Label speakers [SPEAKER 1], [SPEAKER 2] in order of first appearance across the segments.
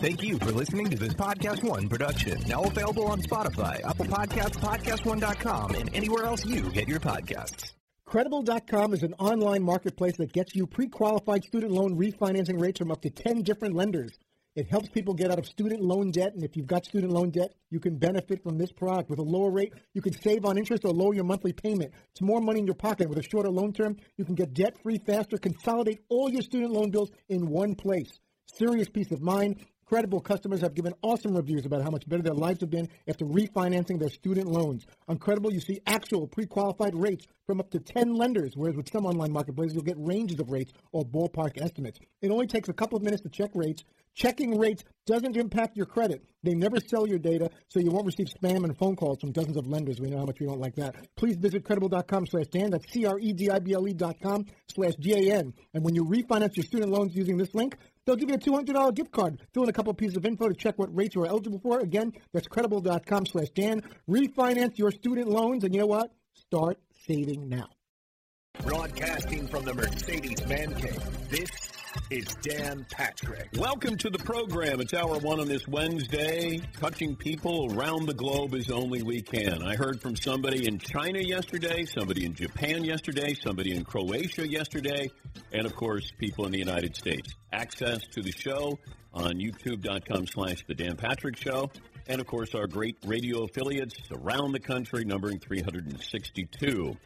[SPEAKER 1] Thank you for listening to this Podcast One production. Now available on Spotify, Apple Podcasts, PodcastOne.com, and anywhere else you get your podcasts.
[SPEAKER 2] Credible.com is an online marketplace that gets you pre-qualified student loan refinancing rates from up to 10 different lenders. It helps people get out of student loan debt, and if you've got student loan debt, you can benefit from this product. With a lower rate, you can save on interest or lower your monthly payment. It's more money in your pocket. With a shorter loan term, you can get debt-free faster, consolidate all your student loan bills in one place. Serious peace of mind. Credible customers have given awesome reviews about how much better their lives have been after refinancing their student loans. On Credible, you see actual pre-qualified rates from up to 10 lenders, whereas with some online marketplaces, you'll get ranges of rates or ballpark estimates. It only takes a couple of minutes to check rates. Checking rates doesn't impact your credit. They never sell your data, so you won't receive spam and phone calls from dozens of lenders. We know how much we don't like that. Please visit credible.com slash Dan. That's C-R-E-D-I-B-L-E dot com slash D-A-N. And when you refinance your student loans using this link, they'll give you a $200 gift card. Fill in a couple pieces of info to check what rates you are eligible for. Again, that's credible.com slash Dan. Refinance your student loans, and you know what? Start saving now.
[SPEAKER 3] Broadcasting from the Mercedes Man Cave, this is Dan Patrick.
[SPEAKER 4] Welcome to the program. It's hour one on this Wednesday. Touching people around the globe as only we can. I heard from somebody in China yesterday, somebody in Japan yesterday, somebody in Croatia yesterday, and of course, people in the United States. Access to the show on youtube.com slash the Dan Patrick Show. And of course, our great radio affiliates around the country, numbering 362.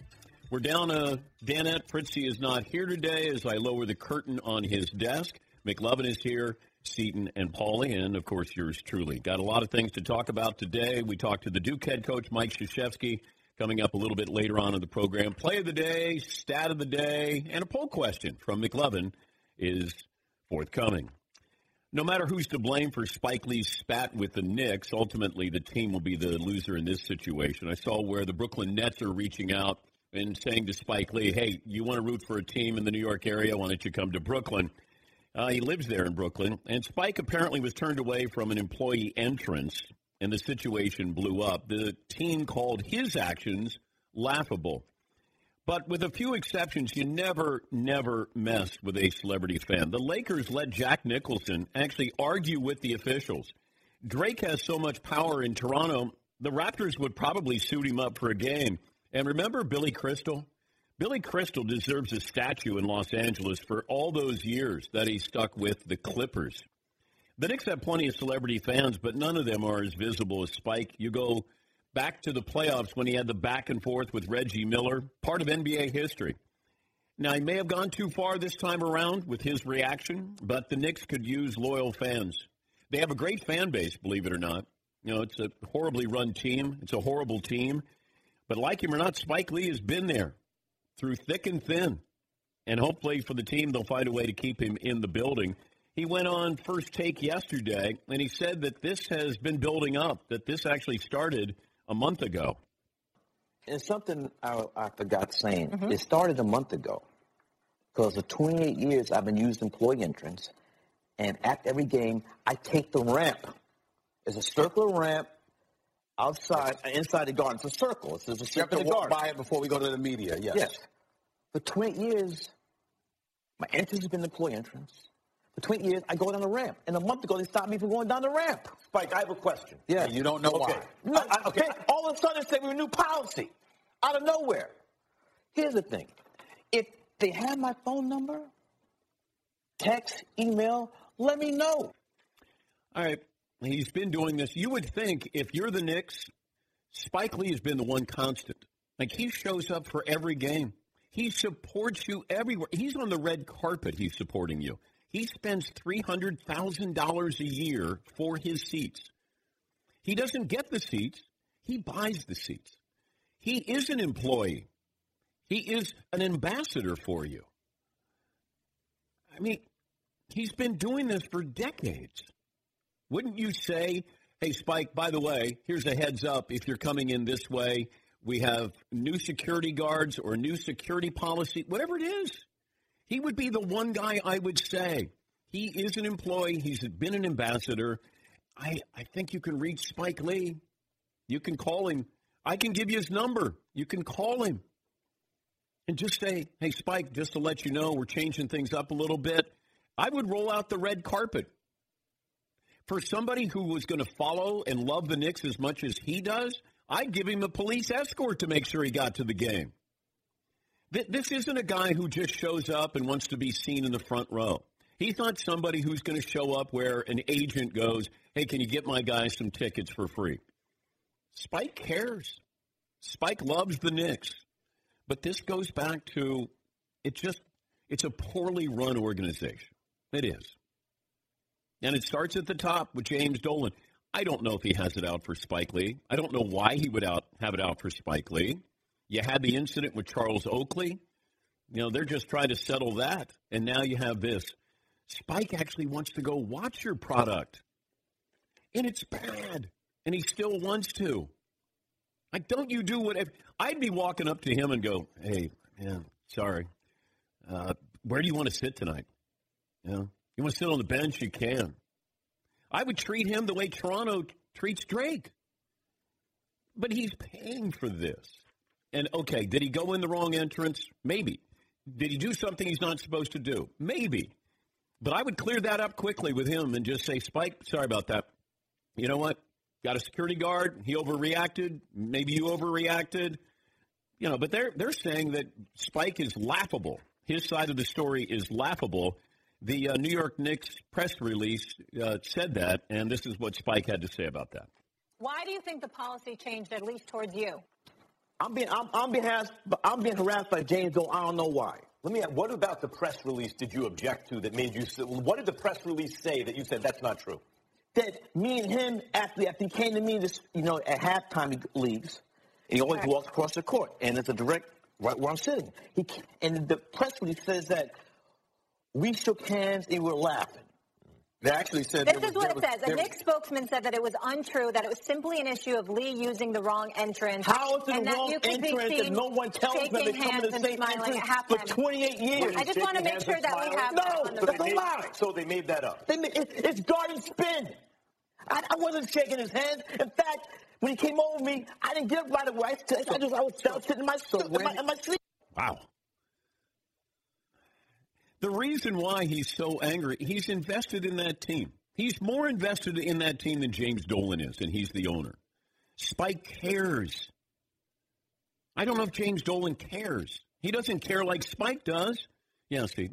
[SPEAKER 4] We're down uh, a Danette. Fritzy is not here today as I lower the curtain on his desk. McLovin is here, Seton and Paulie, and of course yours truly. Got a lot of things to talk about today. We talked to the Duke head coach, Mike Krzyzewski, coming up a little bit later on in the program. Play of the day, stat of the day, and a poll question from McLovin is forthcoming. No matter who's to blame for Spike Lee's spat with the Knicks, ultimately the team will be the loser in this situation. I saw where the Brooklyn Nets are reaching out and saying to Spike Lee, hey, you want to root for a team in the New York area? Why don't you come to Brooklyn? Uh, he lives there in Brooklyn. And Spike apparently was turned away from an employee entrance, and the situation blew up. The team called his actions laughable. But with a few exceptions, you never, never mess with a celebrity fan. The Lakers let Jack Nicholson actually argue with the officials. Drake has so much power in Toronto, the Raptors would probably suit him up for a game. And remember Billy Crystal? Billy Crystal deserves a statue in Los Angeles for all those years that he stuck with the Clippers. The Knicks have plenty of celebrity fans, but none of them are as visible as Spike. You go back to the playoffs when he had the back and forth with Reggie Miller, part of NBA history. Now, he may have gone too far this time around with his reaction, but the Knicks could use loyal fans. They have a great fan base, believe it or not. You know, it's a horribly run team. It's a horrible team. But like him or not, Spike Lee has been there through thick and thin. And hopefully for the team, they'll find a way to keep him in the building. He went on first take yesterday, and he said that this has been building up, that this actually started a month ago.
[SPEAKER 5] And something I, I forgot saying. Mm-hmm. It started a month ago. Because for 28 years, I've been using employee entrance. And at every game, I take the ramp. It's a circular ramp outside, uh, inside the garden. It's a circle. It's, it's a
[SPEAKER 6] circle. You have to walk by it before we go to the media. Yes.
[SPEAKER 5] Yes. For 20 years, my entrance has been the employee entrance. For 20 years, I go down the ramp. And a month ago, they stopped me from going down the ramp.
[SPEAKER 6] Spike, I have a question.
[SPEAKER 5] Yeah.
[SPEAKER 6] And you don't know
[SPEAKER 5] okay.
[SPEAKER 6] why.
[SPEAKER 5] No, I, okay. All of a sudden, they say we a new policy out of nowhere. Here's the thing. If they have my phone number, text, email, let me know.
[SPEAKER 4] All right. He's been doing this. You would think if you're the Knicks, Spike Lee has been the one constant. Like he shows up for every game. He supports you everywhere. He's on the red carpet. He's supporting you. He spends $300,000 a year for his seats. He doesn't get the seats, he buys the seats. He is an employee, he is an ambassador for you. I mean, he's been doing this for decades. Wouldn't you say, hey, Spike, by the way, here's a heads up. If you're coming in this way, we have new security guards or new security policy, whatever it is. He would be the one guy I would say. He is an employee. He's been an ambassador. I, I think you can reach Spike Lee. You can call him. I can give you his number. You can call him and just say, hey, Spike, just to let you know, we're changing things up a little bit. I would roll out the red carpet For somebody who was going to follow and love the Knicks as much as he does, I'd give him a police escort to make sure he got to the game. This isn't a guy who just shows up and wants to be seen in the front row. He's not somebody who's going to show up where an agent goes, hey, can you get my guy some tickets for free? Spike cares. Spike loves the Knicks. But this goes back to it just it's a poorly run organization. It is. And it starts at the top with James Dolan. I don't know if he has it out for Spike Lee. I don't know why he would out have it out for Spike Lee. You had the incident with Charles Oakley. You know, they're just trying to settle that. And now you have this. Spike actually wants to go watch your product. And it's bad. And he still wants to. Like, don't you do what? If, I'd be walking up to him and go, hey, man, sorry. Uh, where do you want to sit tonight? You know, you want to sit on the bench? You can. I would treat him the way Toronto treats Drake. But he's paying for this. And okay, did he go in the wrong entrance? Maybe. Did he do something he's not supposed to do? Maybe. But I would clear that up quickly with him and just say, Spike, sorry about that. You know what? Got a security guard. He overreacted. Maybe you overreacted. You know, but they're they're saying that Spike is laughable. His side of the story is laughable. The uh, New York Knicks press release uh, said that, and this is what Spike had to say about that.
[SPEAKER 7] Why do you think the policy changed, at least towards you?
[SPEAKER 5] I'm being I'm, I'm being harassed. I'm being harassed by James Doe. I don't know why.
[SPEAKER 6] Let me ask, what about the press release did you object to that made you what did the press release say that you said that's not true?
[SPEAKER 5] That me and him after after he came to me this you know at halftime he leaves and he always right. walks across the court and it's a direct right where I'm sitting. He and the press release says that we shook hands and we were laughing.
[SPEAKER 6] They actually said
[SPEAKER 7] this is what it says. A Knicks spokesman said that it was untrue, that it was simply an issue of Lee using the wrong entrance.
[SPEAKER 5] How is it the wrong entrance if no one tells them they come in the same entrance for 28 years?
[SPEAKER 7] I just want to make sure that we have
[SPEAKER 5] no,
[SPEAKER 7] that
[SPEAKER 5] that's a lie.
[SPEAKER 6] So they made that up.
[SPEAKER 5] They made, it, it's guard spin. I, I, wasn't shaking his hand. In fact, when he came over me, I didn't get up right away. I, just, I, was, I was sitting in my, so in my, in my sleep.
[SPEAKER 4] Wow. The reason why he's so angry, he's invested in that team. He's more invested in that team than James Dolan is, and he's the owner. Spike cares. I don't know if James Dolan cares. He doesn't care like Spike does. Yeah, Steve.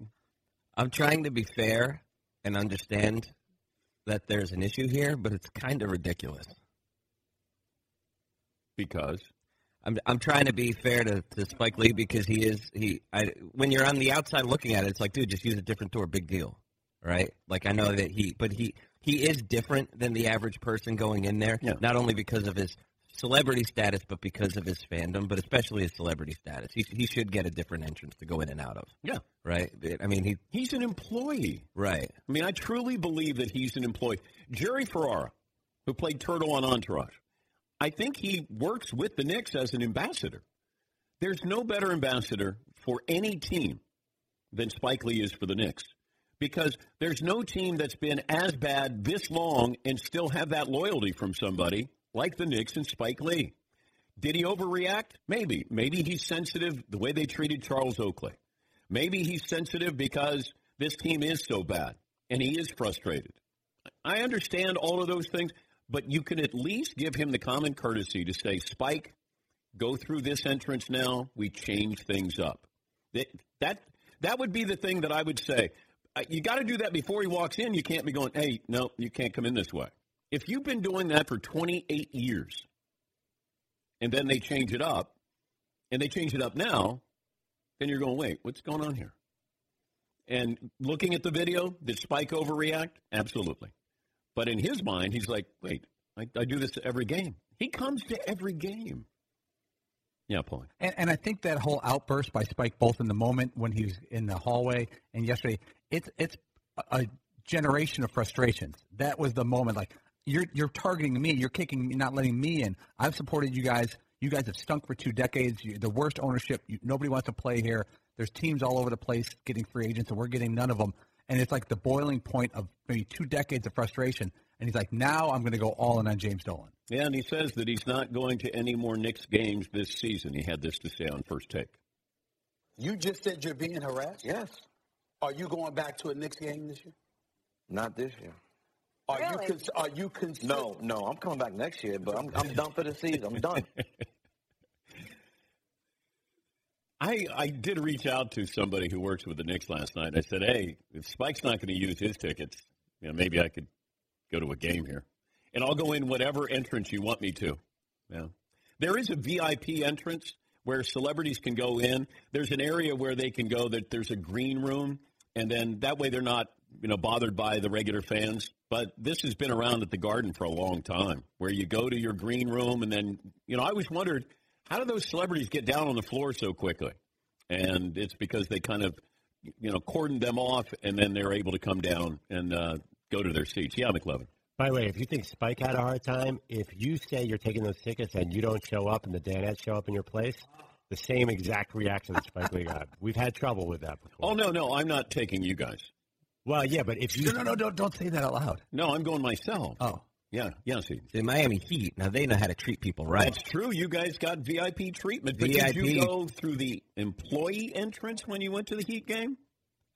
[SPEAKER 8] I'm trying to be fair and understand that there's an issue here, but it's kind of ridiculous.
[SPEAKER 4] Because
[SPEAKER 8] I'm I'm trying to be fair to, to Spike Lee because he is he I when you're on the outside looking at it, it's like, dude, just use a different door, big deal right? Like I know that he, but he he is different than the average person going in there.
[SPEAKER 4] Yeah.
[SPEAKER 8] Not only because of his celebrity status, but because of his fandom, but especially his celebrity status. He he should get a different entrance to go in and out of.
[SPEAKER 4] Yeah.
[SPEAKER 8] Right. I mean, he
[SPEAKER 4] he's an employee.
[SPEAKER 8] Right.
[SPEAKER 4] I mean, I truly believe that he's an employee. Jerry Ferrara, who played Turtle on Entourage, I think he works with the Knicks as an ambassador. There's no better ambassador for any team than Spike Lee is for the Knicks because there's no team that's been as bad this long and still have that loyalty from somebody like the Knicks and Spike Lee. Did he overreact? Maybe. Maybe he's sensitive the way they treated Charles Oakley. Maybe he's sensitive because this team is so bad and he is frustrated. I understand all of those things, but you can at least give him the common courtesy to say, Spike, go through this entrance now. We change things up. That, that, that would be the thing that I would say uh, you got to do that before he walks in. You can't be going, hey, no, you can't come in this way. If you've been doing that for 28 years and then they change it up and they change it up now, then you're going, wait, what's going on here? And looking at the video, did Spike overreact? Absolutely. But in his mind, he's like, wait, I, I do this every game. He comes to every game. Yeah, Paul.
[SPEAKER 9] And, and I think that whole outburst by Spike, both in the moment when he was in the hallway and yesterday, it's it's a generation of frustrations. That was the moment. Like you're you're targeting me, you're kicking me, not letting me in. I've supported you guys. You guys have stunk for two decades. You're the worst ownership. You, nobody wants to play here. There's teams all over the place getting free agents, and we're getting none of them. And it's like the boiling point of maybe two decades of frustration. And he's like, now I'm going to go all in on James Dolan.
[SPEAKER 4] Yeah, and he says that he's not going to any more Knicks games this season. He had this to say on first take.
[SPEAKER 10] You just said you're being harassed?
[SPEAKER 5] Yes.
[SPEAKER 10] Are you going back to a Knicks game this year?
[SPEAKER 5] Not this year.
[SPEAKER 10] Are
[SPEAKER 7] Really?
[SPEAKER 10] you cons- are you cons-
[SPEAKER 5] No, no, I'm coming back next year, but I'm, I'm done for the season. I'm done.
[SPEAKER 4] I, I did reach out to somebody who works with the Knicks last night. I said, hey, if Spike's not going to use his tickets, you know, maybe I could go to a game here. And I'll go in whatever entrance you want me to. Yeah. There is a VIP entrance where celebrities can go in. There's an area where they can go that there's a green room, and then that way they're not, you know, bothered by the regular fans. But this has been around at the Garden for a long time, where you go to your green room, and then, you know, I always wondered how do those celebrities get down on the floor so quickly? And it's because they kind of, you know, cordoned them off, and then they're able to come down and uh, go to their seats. Yeah, McLovin.
[SPEAKER 11] By the way, if you think Spike had a hard time, if you say you're taking those tickets and you don't show up and the Danettes show up in your place, the same exact reaction that Spike Lee got. We've had trouble with that before.
[SPEAKER 4] Oh no, no, I'm not taking you guys.
[SPEAKER 11] Well, yeah, but if you
[SPEAKER 9] No, no, no, don't, don't say that out loud.
[SPEAKER 4] No, I'm going myself.
[SPEAKER 9] Oh.
[SPEAKER 4] Yeah, yeah, see.
[SPEAKER 8] The Miami Heat, now they know how to treat people right.
[SPEAKER 4] That's true. You guys got VIP treatment. But did you go through the employee entrance when you went to the Heat game?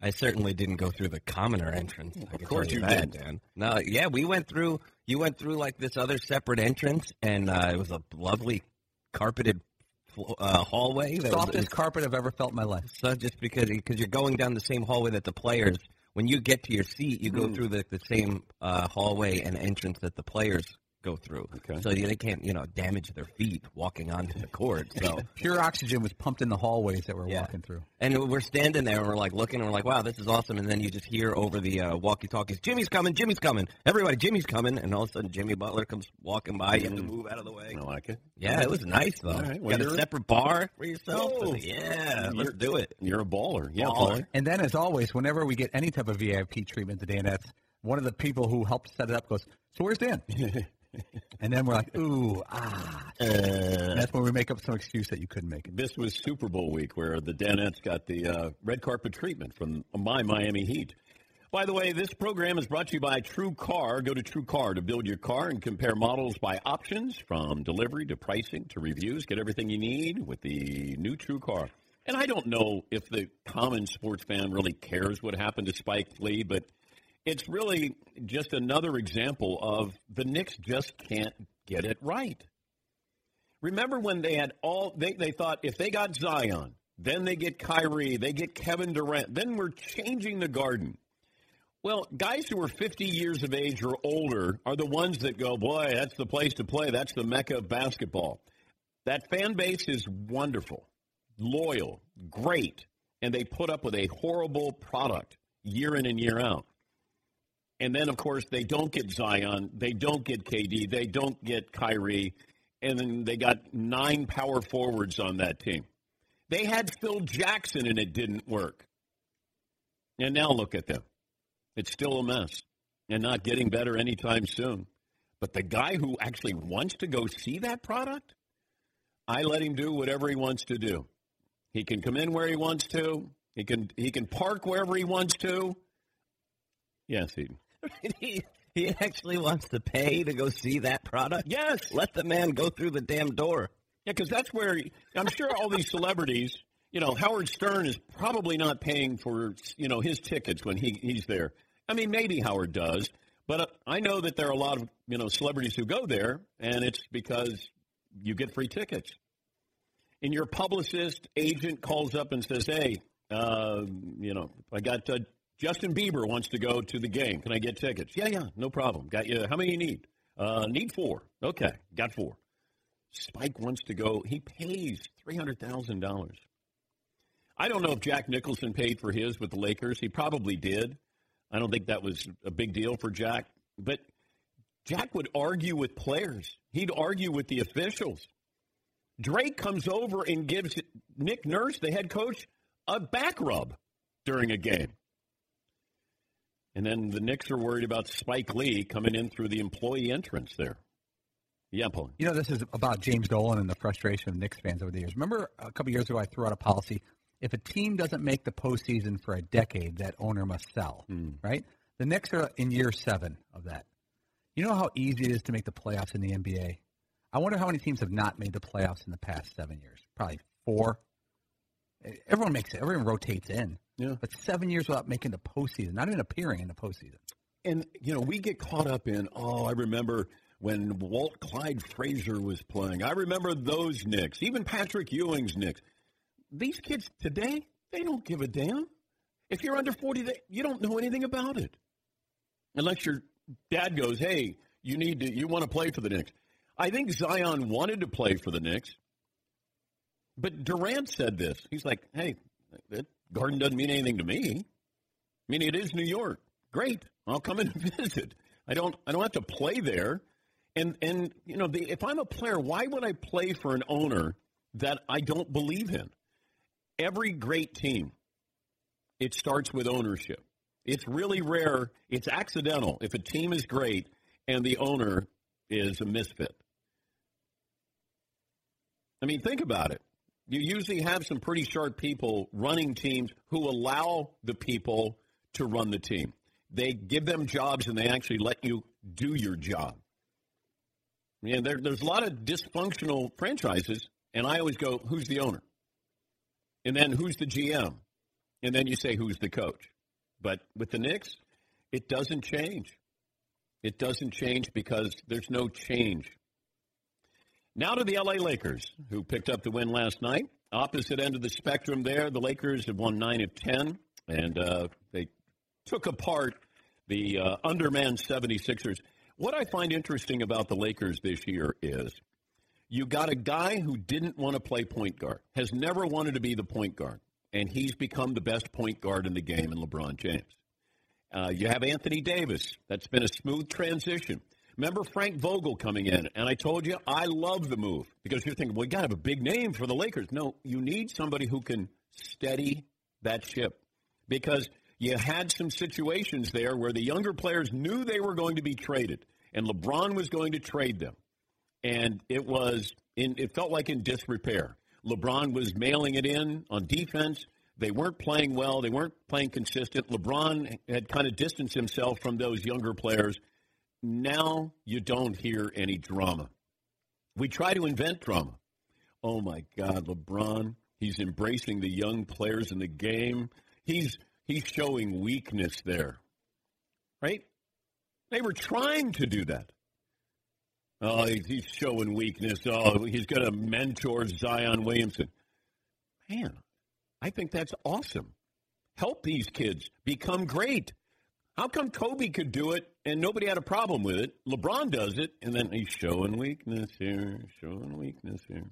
[SPEAKER 8] I certainly didn't go through the commoner entrance. I can
[SPEAKER 4] course
[SPEAKER 8] tell
[SPEAKER 4] you didn't.
[SPEAKER 8] Dan. No, yeah, we went through. You went through like this other separate entrance, and uh, it was a lovely carpeted uh, hallway. That was-
[SPEAKER 9] Softest carpet I've ever felt in my life.
[SPEAKER 8] So just because because you're going down the same hallway that the players, when you get to your seat, you go through the, the same uh, hallway and entrance that the players go through.
[SPEAKER 4] Okay.
[SPEAKER 8] So they can't you know damage their feet walking onto the court. So
[SPEAKER 9] Pure oxygen was pumped in the hallways that we're
[SPEAKER 8] Yeah.
[SPEAKER 9] walking through.
[SPEAKER 8] and we're standing there and we're like looking and we're like, wow, this is awesome. And then you just hear over the uh, walkie-talkies, Jimmy's coming, Jimmy's coming, everybody, Jimmy's coming. And all of a sudden, Jimmy Butler comes walking by. You have to move out of the way.
[SPEAKER 4] I like it.
[SPEAKER 8] Yeah, it was nice though.
[SPEAKER 4] All right, well,
[SPEAKER 8] Got a
[SPEAKER 4] you're-
[SPEAKER 8] separate bar for yourself.
[SPEAKER 4] Oh.
[SPEAKER 8] yeah, let's do it.
[SPEAKER 4] You're a baller. Yeah,
[SPEAKER 8] Baller.
[SPEAKER 4] baller.
[SPEAKER 9] And then, as always, whenever we get any type of VIP treatment to Danettes, one of the people who helped set it up goes, "So where's Dan?" and then we're like, "Ooh, ah." And that's when we make up some excuse that you couldn't make it.
[SPEAKER 4] This was Super Bowl week where the Danettes got the uh, red carpet treatment from my Miami Heat. By the way, this program is brought to you by TrueCar. Go to TrueCar to build your car and compare models by options from delivery to pricing to reviews. Get everything you need with the new TrueCar. And I don't know if the common sports fan really cares what happened to Spike Lee, but it's really just another example of the Knicks just can't get it right. Remember when they had all they, they thought if they got Zion, then they get Kyrie, they get Kevin Durant, then we're changing the garden. Well, guys who are 50 years of age or older are the ones that go, boy, that's the place to play. That's the mecca of basketball. That fan base is wonderful, loyal, great, and they put up with a horrible product year in and year out. And then, of course, they don't get Zion, they don't get KD, they don't get Kyrie, and then they got nine power forwards on that team. They had Phil Jackson, and it didn't work. And now look at them. It's still a mess and not getting better anytime soon. But the guy who actually wants to go see that product, I let him do whatever he wants to do. He can come in where he wants to. He can he can park wherever he wants to. Yes, Eden.
[SPEAKER 8] he, he actually wants to pay to go see that product?
[SPEAKER 4] Yes.
[SPEAKER 8] Let the man go through the damn door.
[SPEAKER 4] Yeah, because that's where I'm sure all these celebrities, you know, Howard Stern is probably not paying for, you know, his tickets when he, he's there. I mean, maybe Howard does, but uh, I know that there are a lot of, you know, celebrities who go there, and it's because you get free tickets. And your publicist agent calls up and says, hey, uh, you know, I got uh, Justin Bieber wants to go to the game. Can I get tickets? Yeah, yeah, no problem. Got you. How many you need? Uh, need four. Okay, got four. Spike wants to go. He pays three hundred thousand dollars. I don't know if Jack Nicholson paid for his with the Lakers. He probably did. I don't think that was a big deal for Jack. But Jack would argue with players. He'd argue with the officials. Drake comes over and gives Nick Nurse, the head coach, a back rub during a game. And then the Knicks are worried about Spike Lee coming in through the employee entrance there. Yeah, Paul.
[SPEAKER 9] You know, this is about James Dolan and the frustration of Knicks fans over the years. Remember a couple years ago, I threw out a policy: if a team doesn't make the postseason for a decade, that owner must sell. Hmm. Right? The Knicks are in year seven of that. You know how easy it is to make the playoffs in the NBA. I wonder how many teams have not made the playoffs in the past seven years. Probably four. Everyone makes it. Everyone rotates in.
[SPEAKER 4] Yeah.
[SPEAKER 9] But seven years without making the postseason, not even appearing in the postseason.
[SPEAKER 4] and you know, we get caught up in, oh, I remember when Walt Clyde Frazier was playing. I remember those Knicks, even Patrick Ewing's Knicks. These kids today, they don't give a damn. If you're under 40, they, you don't know anything about it. Unless your dad goes, hey, you need to, you want to play for the Knicks. I think Zion wanted to play for the Knicks, but Durant said this. He's like, hey, that garden doesn't mean anything to me. I mean, it is New York. Great. I'll come and visit. I don't, I don't have to play there. And, and you know, the, if I'm a player, why would I play for an owner that I don't believe in? Every great team, it starts with ownership. It's really rare. It's accidental if a team is great and the owner is a misfit. I mean, think about it. You usually have some pretty sharp people running teams who allow the people to run the team. They give them jobs and they actually let you do your job. Yeah, there, there's a lot of dysfunctional franchises, and I always go, who's the owner? And then who's the GM? And then you say, who's the coach? But with the Knicks, it doesn't change. It doesn't change because there's no change. Now to the LA Lakers, who picked up the win last night. Opposite end of the spectrum there, the Lakers have won 9 of 10, and uh, they took apart the uh, undermanned 76ers. What I find interesting about the Lakers this year is you got a guy who didn't want to play point guard, has never wanted to be the point guard, and he's become the best point guard in the game in LeBron James. Uh, you have Anthony Davis. That's been a smooth transition. Remember Frank Vogel coming in, and I told you I love the move because you're thinking, well, you got to have a big name for the Lakers. No, you need somebody who can steady that ship because you had some situations there where the younger players knew they were going to be traded, and LeBron was going to trade them, and it was in, it felt like in disrepair. LeBron was mailing it in on defense. They weren't playing well. They weren't playing consistent. LeBron had kind of distanced himself from those younger players. Now you don't hear any drama. We try to invent drama. Oh my God, LeBron, he's embracing the young players in the game. He's he's showing weakness there. Right? They were trying to do that. Oh, he's showing weakness. Oh, he's going to mentor Zion Williamson. Man, I think that's awesome. Help these kids become great. How come Kobe could do it and nobody had a problem with it? LeBron does it, and then he's showing weakness here, showing weakness here.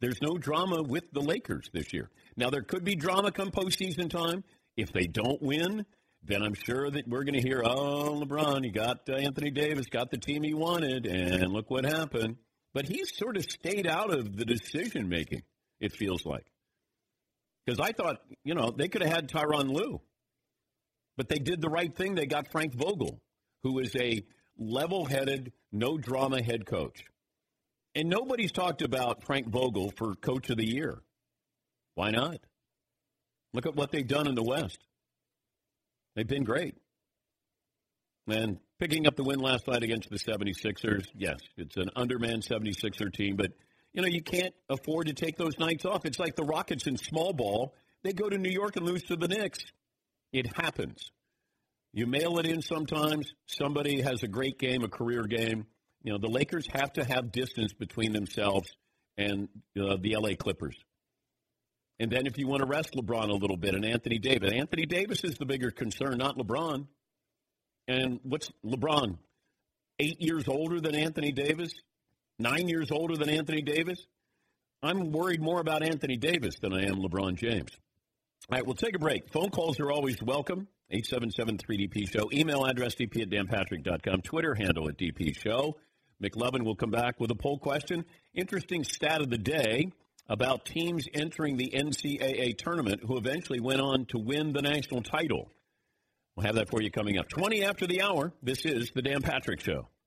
[SPEAKER 4] There's no drama with the Lakers this year. Now, there could be drama come postseason time. If they don't win, then I'm sure that we're going to hear, oh, LeBron, he got uh, Anthony Davis, got the team he wanted, and look what happened. But he's sort of stayed out of the decision making, it feels like. Because I thought, you know, they could have had Tyronn Lue. But they did the right thing. They got Frank Vogel, who is a level headed, no drama head coach. And nobody's talked about Frank Vogel for coach of the year. Why not? Look at what they've done in the West. They've been great. And picking up the win last night against the 76ers, yes, it's an undermanned 76er team, but you know, you can't afford to take those nights off. It's like the Rockets in small ball. They go to New York and lose to the Knicks. It happens. You mail it in sometimes. Somebody has a great game, a career game. You know, the Lakers have to have distance between themselves and uh, the LA Clippers. And then if you want to rest LeBron a little bit and Anthony Davis, Anthony Davis is the bigger concern, not LeBron. And what's LeBron? Eight years older than Anthony Davis? Nine years older than Anthony Davis? I'm worried more about Anthony Davis than I am LeBron James. All right, we'll take a break. Phone calls are always welcome. 877-3DP Show. Email address dp at danpatrick.com. Twitter handle at DP Show. McLovin will come back with a poll question. Interesting stat of the day about teams entering the NCAA tournament who eventually went on to win the national title. We'll have that for you coming up. 20 after the hour, this is The Dan Patrick Show.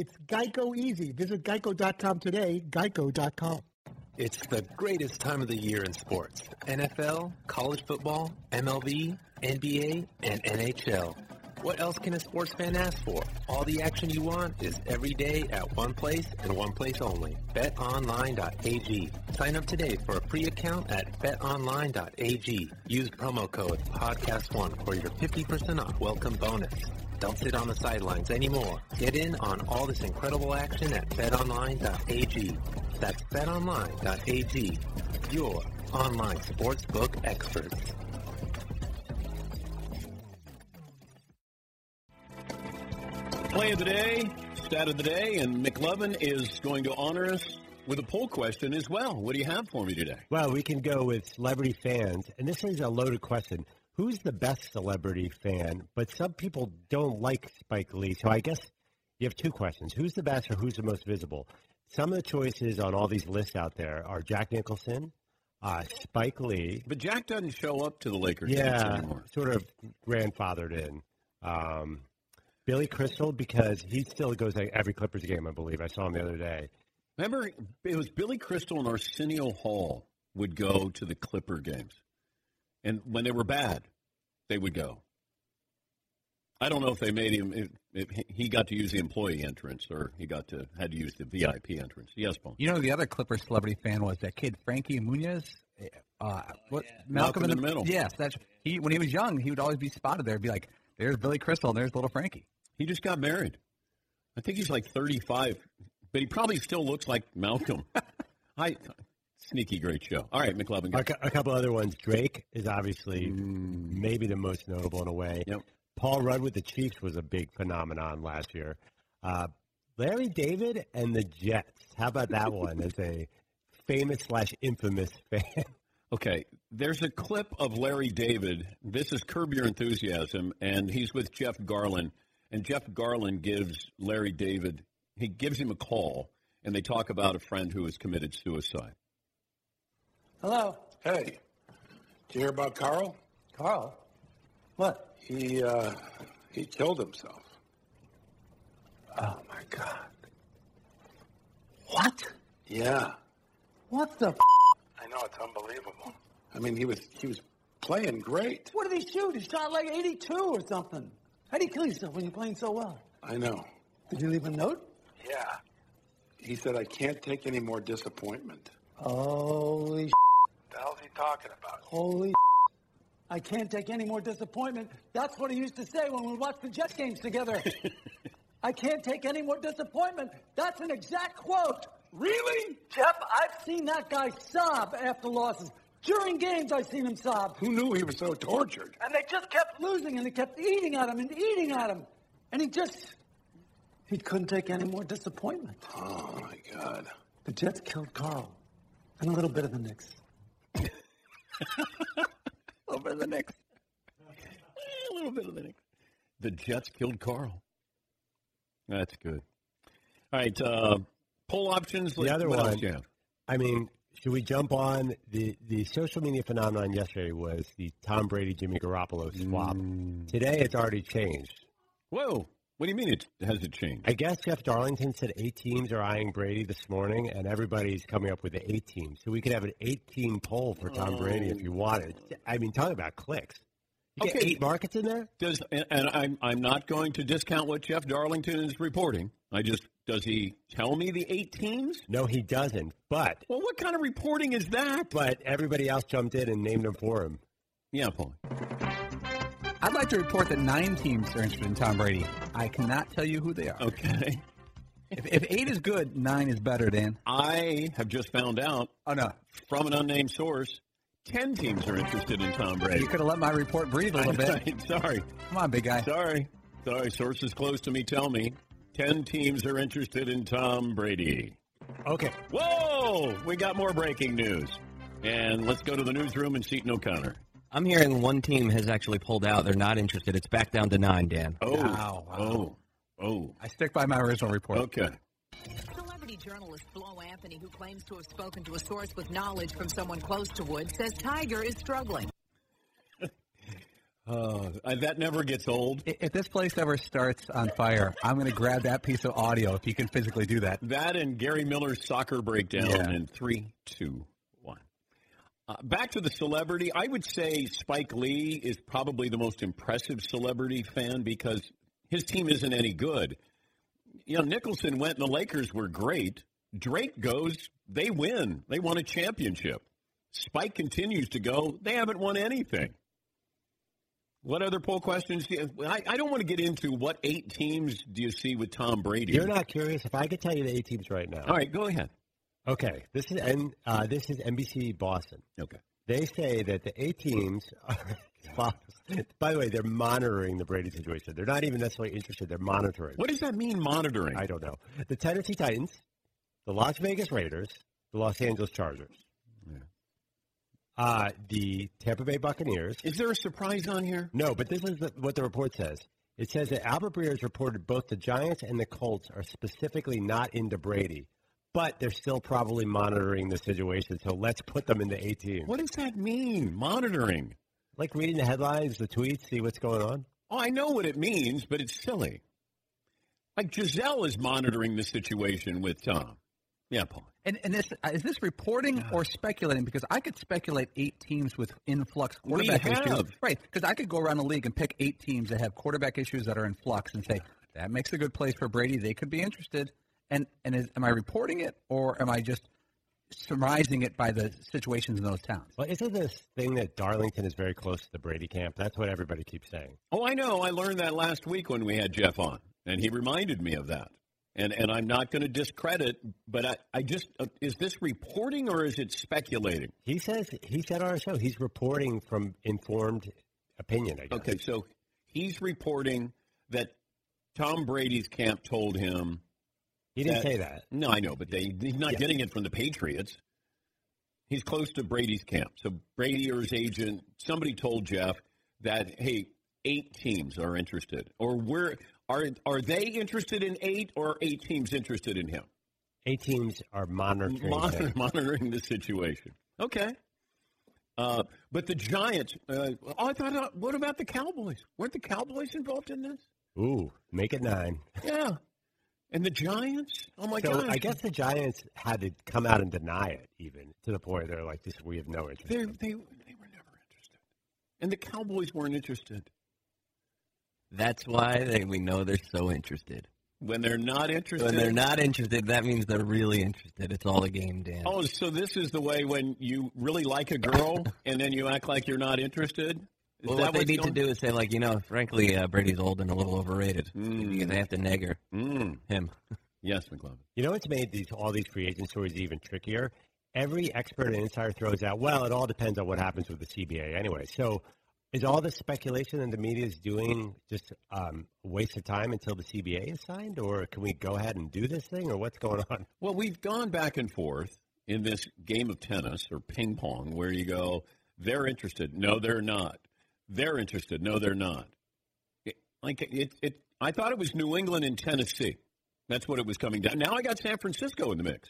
[SPEAKER 2] It's Geico Easy. Visit geico.com today, geico.com.
[SPEAKER 12] It's the greatest time of the year in sports. NFL, college football, MLB, NBA, and NHL. What else can a sports fan ask for? All the action you want is every day at one place and one place only. BetOnline.ag. Sign up today for a free account at BetOnline.ag. Use promo code PODCAST1 for your 50% off welcome bonus. Don't sit on the sidelines anymore. Get in on all this incredible action at BetOnline.ag. That's BetOnline.ag. Your online sportsbook experts.
[SPEAKER 4] Play of the day, stat of the day, and McLovin is going to honor us with a poll question as well. What do you have for me today?
[SPEAKER 11] Well, we can go with celebrity fans, and this is a loaded question. Who's the best celebrity fan? But some people don't like Spike Lee, so I guess you have two questions. Who's the best or who's the most visible? Some of the choices on all these lists out there are Jack Nicholson, uh, Spike Lee.
[SPEAKER 4] But Jack doesn't show up to the Lakers games
[SPEAKER 11] Yeah,
[SPEAKER 4] anymore.
[SPEAKER 11] sort of grandfathered in. Um, Billy Crystal, because he still goes to every Clippers game, I believe. I saw him the other day.
[SPEAKER 4] Remember, it was Billy Crystal and Arsenio Hall would go to the Clipper games, and when they were bad, they would go. I don't know if they made him. If, if he got to use the employee entrance, or he got to had to use the VIP entrance. Yes, Paul.
[SPEAKER 9] You know, the other Clippers celebrity fan was that kid Frankie Muniz. Uh, what
[SPEAKER 4] Malcolm in the Middle.
[SPEAKER 9] Yes, that's he. When he was young, he would always be spotted there. Be like, "There's Billy Crystal, and there's little Frankie."
[SPEAKER 4] He just got married. I think he's like 35, but he probably still looks like Malcolm. I sneaky great show. All right, McLovin.
[SPEAKER 11] A, a couple other ones. Drake is obviously maybe the most notable in a way.
[SPEAKER 4] Yep.
[SPEAKER 11] Paul Rudd with the Chiefs was a big phenomenon last year. Uh, Larry David and the Jets. How about that one as a famous slash infamous fan?
[SPEAKER 4] Okay, there's a clip of Larry David. This is Curb Your Enthusiasm, and he's with Jeff Garlin. And Jeff Garlin gives Larry David, he gives him a call, and they talk about a friend who has committed suicide.
[SPEAKER 10] Hello. Hey. Did you hear about Carl? Carl? What? He uh he killed himself. Oh my god. What? Yeah. What the f- I know it's unbelievable. I mean he was he was playing great.
[SPEAKER 13] What did he shoot? He shot like 82 or something. How do you kill yourself when you're playing so well?
[SPEAKER 10] I know.
[SPEAKER 13] Did you leave a note?
[SPEAKER 10] Yeah. He said I can't take any more disappointment.
[SPEAKER 13] Holy
[SPEAKER 10] The hell's he talking about?
[SPEAKER 13] Holy I can't take any more disappointment. That's what he used to say when we watched the Jet games together. I can't take any more disappointment. That's an exact quote.
[SPEAKER 10] Really?
[SPEAKER 13] Jeff, I've seen that guy sob after losses. During games, I've seen him sob.
[SPEAKER 10] Who knew he was so tortured?
[SPEAKER 13] And they just kept losing, and they kept eating at him and eating at him. And he just, he couldn't take any more disappointment.
[SPEAKER 10] Oh my god.
[SPEAKER 13] The Jets killed Carl. And a little bit of the Knicks.
[SPEAKER 4] A little bit of the Knicks. A little bit of the Knicks. The Jets killed Carl. That's good. All right, uh, poll options.
[SPEAKER 11] The other
[SPEAKER 4] what else
[SPEAKER 11] one,
[SPEAKER 4] do you have?
[SPEAKER 11] I mean, should we jump on the the social media phenomenon yesterday was the Tom Brady Jimmy Garoppolo swap. Today it's already changed.
[SPEAKER 4] Whoa, what do you mean it has it changed?
[SPEAKER 11] I guess Jeff Darlington said eight teams are eyeing Brady this morning, and everybody's coming up with the eight teams. So we could have an eight team poll for Tom Brady if you wanted. I mean, talk about clicks. You get
[SPEAKER 4] Okay.
[SPEAKER 11] eight markets in there.
[SPEAKER 4] Does and, and I'm I'm not going to discount what Jeff Darlington is reporting. I just does he tell me the eight teams?
[SPEAKER 11] No, he doesn't. But
[SPEAKER 4] Well, what kind of reporting is that?
[SPEAKER 11] but everybody else jumped in and named them for him.
[SPEAKER 4] Yeah, Paul.
[SPEAKER 9] I'd like to report that nine teams are interested in Tom Brady. I cannot tell you who they are.
[SPEAKER 4] Okay.
[SPEAKER 9] If, if eight is good, nine is better, Dan.
[SPEAKER 4] I have just found out
[SPEAKER 9] Oh no,
[SPEAKER 4] from an unnamed source, ten teams are interested in Tom Brady.
[SPEAKER 9] you could have let my report breathe a little bit.
[SPEAKER 4] Sorry,
[SPEAKER 9] Come on, big guy.
[SPEAKER 4] sorry, sorry. Sources close to me tell me ten teams are interested in Tom Brady.
[SPEAKER 11] Okay.
[SPEAKER 4] Whoa! We got more breaking news, and let's go to the newsroom and Seton O'Connor.
[SPEAKER 8] I'm hearing one team has actually pulled out. They're not interested. It's back down to nine, Dan.
[SPEAKER 4] Oh,
[SPEAKER 9] Wow, wow.
[SPEAKER 4] oh, oh.
[SPEAKER 9] I stick by my original report.
[SPEAKER 4] Okay.
[SPEAKER 14] Celebrity journalist Flo Anthony, who claims to have spoken to a source with knowledge from someone close to Wood, says Tiger is struggling.
[SPEAKER 4] Uh, that never gets old.
[SPEAKER 9] If this place ever starts on fire, I'm going to grab that piece of audio if you can physically do that.
[SPEAKER 4] That and Gary Miller's soccer breakdown
[SPEAKER 9] Yeah.
[SPEAKER 4] in three, two, one. Uh, back to the celebrity. I would say Spike Lee is probably the most impressive celebrity fan because his team isn't any good. You know, Nicholson went and the Lakers were great. Drake goes, they win. They won a championship. Spike continues to go, they haven't won anything. What other poll questions? Do you, I, I don't want to get into what eight teams do you see with Tom Brady.
[SPEAKER 11] You're not curious if I could tell you the eight teams right now.
[SPEAKER 4] All right, go ahead.
[SPEAKER 11] Okay, this is N, uh, this is NBC Boston.
[SPEAKER 4] Okay.
[SPEAKER 11] They say that the eight teams. Are, by the way, they're monitoring the Brady situation. They're not even necessarily interested. They're monitoring.
[SPEAKER 4] What does that mean, monitoring?
[SPEAKER 11] I don't know. The Tennessee Titans, the Las Vegas Raiders, the Los Angeles Chargers, uh, the Tampa Bay Buccaneers.
[SPEAKER 4] Is there a surprise on here?
[SPEAKER 11] No, but this is the, what the report says. It says that Albert Breer has reported both the Giants and the Colts are specifically not into Brady, but they're still probably monitoring the situation. So let's put them in the 18.
[SPEAKER 4] What does that mean, monitoring?
[SPEAKER 11] Like reading the headlines, the tweets, see what's going on?
[SPEAKER 4] Oh, I know what it means, but it's silly. Like Gisele is monitoring the situation with Tom. Yeah, Paul.
[SPEAKER 9] And, and this uh, is this reporting or speculating? Because I could speculate eight teams with influx
[SPEAKER 4] We
[SPEAKER 9] quarterback issues,
[SPEAKER 4] have.
[SPEAKER 9] right? Because I could go around the league and pick eight teams that have quarterback issues that are in flux and say that makes a good place for Brady. They could be interested. And and is, am I reporting it or am I just surmising it by the situations in those towns?
[SPEAKER 11] Well, isn't this thing that Darlington is very close to the Brady camp? That's what everybody keeps saying.
[SPEAKER 4] Oh, I know. I learned that last week when we had Jeff on, and he reminded me of that. And and I'm not going to discredit, but I, I just uh, is this reporting or is it speculating?
[SPEAKER 11] He says he said on our show he's reporting from informed opinion. I guess.
[SPEAKER 4] Okay, so he's reporting that Tom Brady's camp told him.
[SPEAKER 11] He didn't say that.
[SPEAKER 4] No, I know, but they, he's not
[SPEAKER 11] Yeah.
[SPEAKER 4] getting it from the Patriots. He's close to Brady's camp. So Brady or his agent, somebody told Jeff that, hey, eight teams are interested. Or we're, are, are they interested in eight or eight teams interested in him?
[SPEAKER 11] Eight teams are monitoring.
[SPEAKER 4] Monitor, monitoring the situation. Okay. Uh, but the Giants, uh, oh, I thought, uh, what about the Cowboys? Weren't the Cowboys involved in this?
[SPEAKER 11] Ooh, make it nine.
[SPEAKER 4] Yeah. And the Giants? Oh, my
[SPEAKER 11] so
[SPEAKER 4] God.
[SPEAKER 11] I guess the Giants had to come out and deny it, even to the point they're like, "This we have no interest."
[SPEAKER 4] They, they, they were never interested. And the Cowboys weren't interested.
[SPEAKER 8] That's why they, we know they're so interested.
[SPEAKER 4] When they're not interested.
[SPEAKER 8] When they're not interested, that means they're really interested. It's all a game, Dan.
[SPEAKER 4] Oh, so this is the way when you really like a girl and then you act like you're not interested? Is
[SPEAKER 8] well, what they need
[SPEAKER 4] going-
[SPEAKER 8] to do is say, like, you know, frankly, uh, Brady's old and a little overrated.
[SPEAKER 4] Mm.
[SPEAKER 8] They have to neg her.
[SPEAKER 4] Mm.
[SPEAKER 8] Him.
[SPEAKER 4] Yes, McLovin.
[SPEAKER 11] You know what's made these all these free agent stories even trickier? Every expert and insider throws out, well, it all depends on what happens with the CBA anyway. So is all this speculation that the media is doing just um, a waste of time until the CBA is signed? Or can we go ahead and do this thing? Or what's going on?
[SPEAKER 4] Well, we've gone back and forth in this game of tennis or ping pong where you go, they're interested. No, they're not. They're interested. No, they're not. It- like it, it, I thought it was New England and Tennessee. That's what it was coming down. Now I got San Francisco in the mix.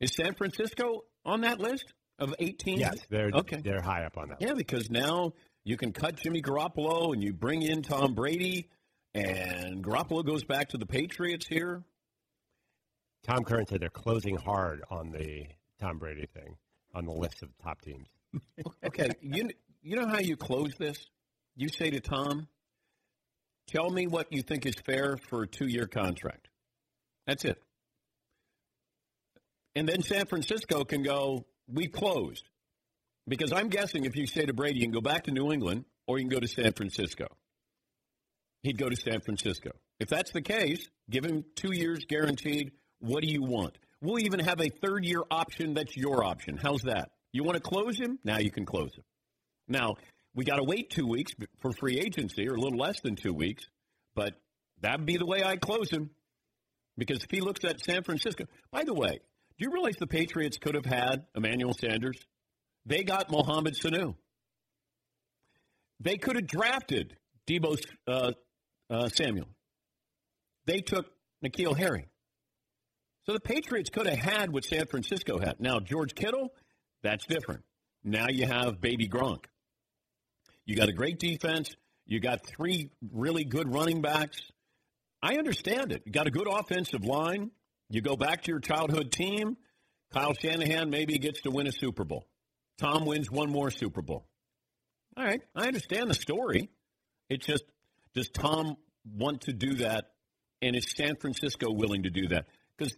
[SPEAKER 4] Is San Francisco on that list of 18?
[SPEAKER 11] Yes, they're
[SPEAKER 4] okay.
[SPEAKER 11] they're high up on that.
[SPEAKER 4] Yeah, because now you can cut Jimmy Garoppolo and you bring in Tom Brady, and Garoppolo goes back to the Patriots here.
[SPEAKER 11] Tom Curran said they're closing hard on the Tom Brady thing on the list of top teams.
[SPEAKER 4] Okay, you you know how you close this? You say to Tom, "Tell me what you think is fair for a two-year contract." That's it. And then San Francisco can go, "We closed," because I'm guessing if you say to Brady, you can go back to New England or you can go to San Francisco. He'd go to San Francisco. If that's the case, give him two years guaranteed. What do you want? We'll even have a third year option that's your option. How's that? You want to close him? Now you can close him. Now, we got to wait two weeks for free agency, or a little less than two weeks, but that'd be the way I close him. Because if he looks at San Francisco, by the way, do you realize the Patriots could have had Emmanuel Sanders? They got Mohamed Sanu. They could have drafted Deebo uh, uh, Samuel. They took N'Keal Harry. So the Patriots could have had what San Francisco had. Now, George Kittle, that's different. Now you have baby Gronk. You got a great defense. You got three really good running backs. I understand it. You got a good offensive line. You go back to your childhood team. Kyle Shanahan maybe gets to win a Super Bowl. Tom wins one more Super Bowl. All right, I understand the story. It's just, does Tom want to do that? And is San Francisco willing to do that? Because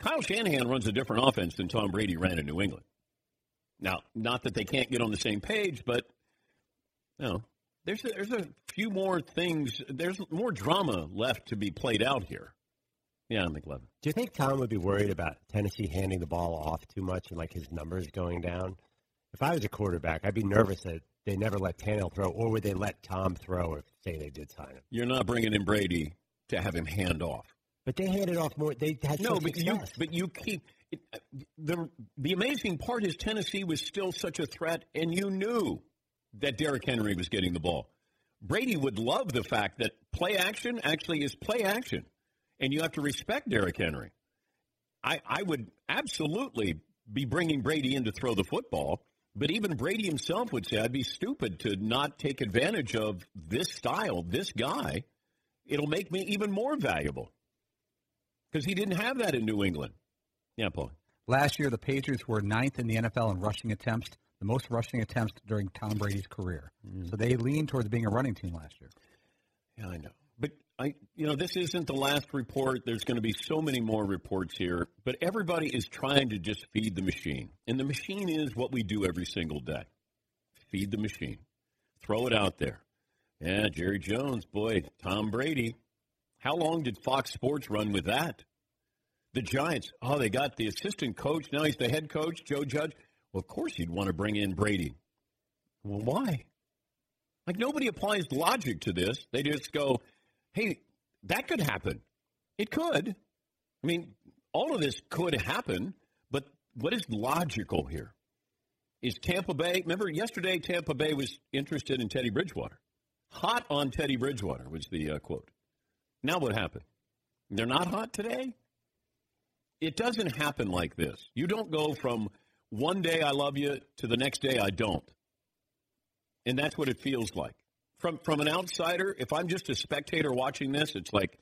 [SPEAKER 4] Kyle Shanahan runs a different offense than Tom Brady ran in New England. Now, not that they can't get on the same page, but you know, there's a, there's a few more things. There's more drama left to be played out here. Yeah, I'm McLovin.
[SPEAKER 11] Do you think Tom would be worried about Tennessee handing the ball off too much and like his numbers going down? If I was a quarterback, I'd be nervous that they never let Tannehill throw, or would they let Tom throw if say they did sign him?
[SPEAKER 4] You're not bringing in Brady to have him hand off.
[SPEAKER 11] But they handed off more. They had
[SPEAKER 4] no,
[SPEAKER 11] some
[SPEAKER 4] but you but you keep it, uh, the the amazing part is Tennessee was still such a threat, and you knew that Derrick Henry was getting the ball. Brady would love the fact that play action actually is play action, and you have to respect Derrick Henry. I I would absolutely be bringing Brady in to throw the football. But even Brady himself would say, I'd be stupid to not take advantage of this style, this guy. It'll make me even more valuable because he didn't have that in New England. Yeah, Paul.
[SPEAKER 9] Last year, the Patriots were ninth in the NFL in rushing attempts, the most rushing attempts during Tom Brady's career. So mm-hmm. they leaned towards being a running team last year.
[SPEAKER 4] Yeah, I know. But I, you know, this isn't the last report. There's going to be so many more reports here. But everybody is trying to just feed the machine, and the machine is what we do every single day: feed the machine, throw it out there. Yeah, Jerry Jones, boy, Tom Brady. How long did Fox Sports run with that? The Giants, oh, they got the assistant coach. Now he's the head coach, Joe Judge. Well, of course you'd want to bring in Brady. Well, why? Like nobody applies logic to this. They just go, hey, that could happen. It could. I mean, all of this could happen, but what is logical here? Is Tampa Bay, remember yesterday Tampa Bay was interested in Teddy Bridgewater. Hot on Teddy Bridgewater was the uh, quote. Now what happened? They're not hot today? It doesn't happen like this. You don't go from one day I love you to the next day I don't. And that's what it feels like. From from an outsider, if I'm just a spectator watching this, it's like,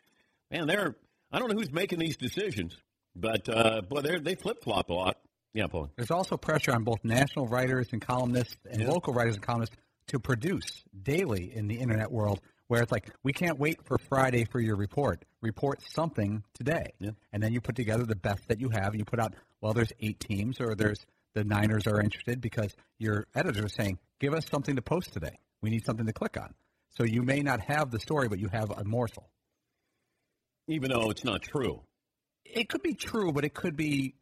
[SPEAKER 4] man, they're I don't know who's making these decisions, but uh, boy, they they flip flop a lot. Yeah, Paul.
[SPEAKER 9] There's also pressure on both national writers and columnists and
[SPEAKER 4] Yeah.
[SPEAKER 9] local writers and columnists to produce daily in the internet world where it's like, we can't wait for Friday for your report. Report something today. And then you put together the best that you have. And you put out, well, there's eight teams or there's the Niners are interested because your editor is saying, give us something to post today. We need something to click on. So you may not have the story, but you have a morsel.
[SPEAKER 4] Even though it's not true.
[SPEAKER 9] It could be true, but it could be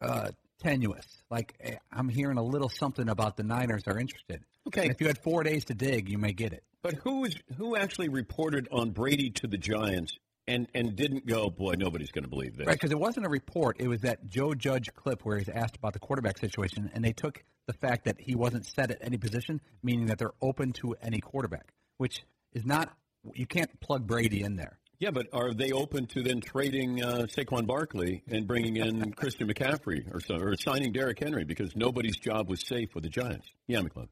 [SPEAKER 9] uh, tenuous. Like eh, I'm hearing a little something about the Niners are interested.
[SPEAKER 4] Okay.
[SPEAKER 9] And if you had four days to dig, you may get it.
[SPEAKER 4] But who is who actually reported on Brady to the Giants and and didn't go, boy, nobody's going to believe this.
[SPEAKER 9] Right, because it wasn't a report. It was that Joe Judge clip where he's asked about the quarterback situation, and they took the fact that he wasn't set at any position, meaning that they're open to any quarterback, which is not. You can't plug Brady in there.
[SPEAKER 4] Yeah, but are they open to then trading uh, Saquon Barkley and bringing in Christian McCaffrey or so, or signing Derrick Henry because nobody's job was safe with the Giants? Yeah, McClung.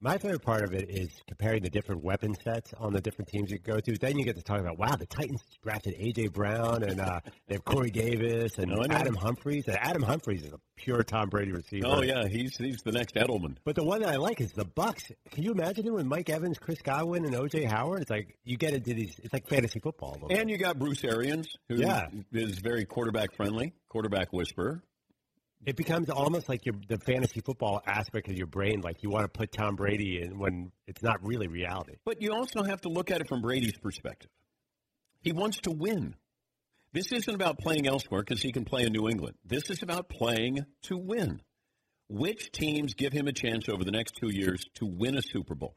[SPEAKER 11] My favorite part of it is comparing the different weapon sets on the different teams you go to. Then you get to talk about, wow, the Titans drafted A.J. Brown and uh, they have Corey Davis and
[SPEAKER 4] Oh,
[SPEAKER 11] Adam Humphries. And Adam Humphries is a pure Tom Brady receiver.
[SPEAKER 4] Oh yeah, he's he's the next Edelman.
[SPEAKER 11] But the one that I like is the Bucks. Can you imagine it with Mike Evans, Chris Godwin, and O.J. Howard? It's like you get into these. It's like fantasy football. bit.
[SPEAKER 4] And you got Bruce Arians, who
[SPEAKER 11] Yeah.
[SPEAKER 4] is very quarterback friendly, quarterback whisperer.
[SPEAKER 11] It becomes almost like your the fantasy football aspect of your brain. Like you want to put Tom Brady in when it's not really reality.
[SPEAKER 4] But you also have to look at it from Brady's perspective. He wants to win. This isn't about playing elsewhere because he can play in New England. This is about playing to win. Which teams give him a chance over the next two years to win a Super Bowl?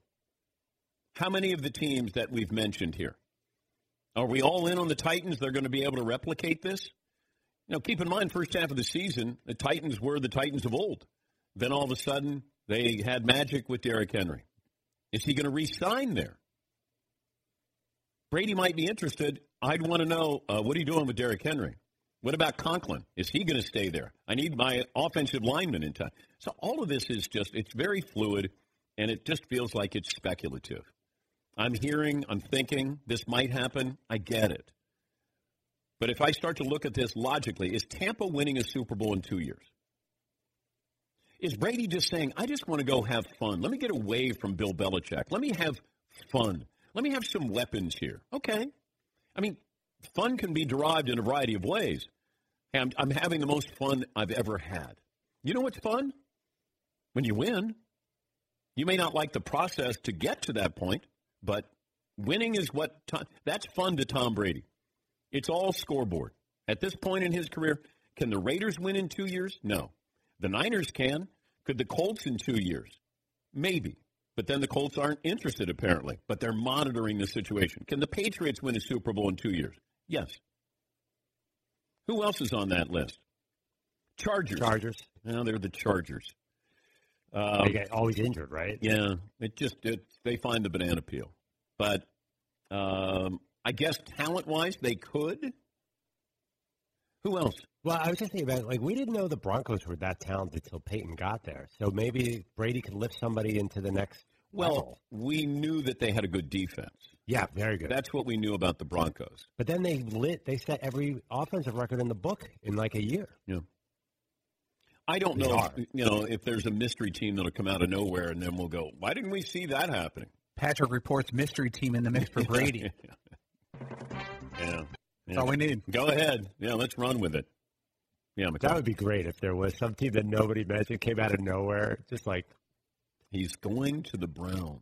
[SPEAKER 4] How many of the teams that we've mentioned here? Are we all in on the Titans? They're going to be able to replicate this? You know, keep in mind, first half of the season, the Titans were the Titans of old. Then all of a sudden, they had magic with Derrick Henry. Is he going to re-sign there? Brady might be interested. I'd want to know uh, what are you doing with Derrick Henry? What about Conklin? Is he going to stay there? I need my offensive lineman in time. So all of this is just it's very fluid. and it just feels like it's speculative. I'm hearing, I'm thinking this might happen. I get it. But if I start to look at this logically, is Tampa winning a Super Bowl in two years? Is Brady just saying, I just want to go have fun? Let me get away from Bill Belichick. Let me have fun. Let me have some weapons here. Okay. I mean, fun can be derived in a variety of ways. I'm, I'm having the most fun I've ever had. You know what's fun? When you win. You may not like the process to get to that point, but winning is what Tom, that's fun to Tom Brady. It's all scoreboard. At this point in his career, can the Raiders win in two years? No. The Niners can. Could the Colts in two years? Maybe. But then the Colts aren't interested, apparently. But they're monitoring the situation. Can the Patriots win a Super Bowl in two years? Yes. Who else is on that list? Chargers.
[SPEAKER 11] Chargers.
[SPEAKER 4] No, they're the Chargers. Um,
[SPEAKER 11] they get always injured, right?
[SPEAKER 4] Yeah, it just it, they find the banana peel. But um, I guess talent wise, they could. Who else?
[SPEAKER 11] Well, I was just thinking about like we didn't know the Broncos were that talented until Peyton got there. So maybe Brady could lift somebody into the next.
[SPEAKER 4] Well,
[SPEAKER 11] level.
[SPEAKER 4] we knew that they had a good defense.
[SPEAKER 11] Yeah, very good.
[SPEAKER 4] That's what we knew about the Broncos.
[SPEAKER 11] But then they lit. They set every offensive record in the book in like a year.
[SPEAKER 4] Yeah. I don't know,
[SPEAKER 11] Bizarre.
[SPEAKER 4] if, you know, if there's a mystery team that'll come out of nowhere, and then we'll go, "Why didn't we see that happening?"
[SPEAKER 9] Patrick reports mystery team in the mix for Brady.
[SPEAKER 4] Yeah,
[SPEAKER 9] That's all we need.
[SPEAKER 4] Go ahead. Yeah, let's run with it. Yeah,
[SPEAKER 11] That would be great if there was some team that nobody mentioned came out of nowhere, just like
[SPEAKER 4] he's going to the Browns.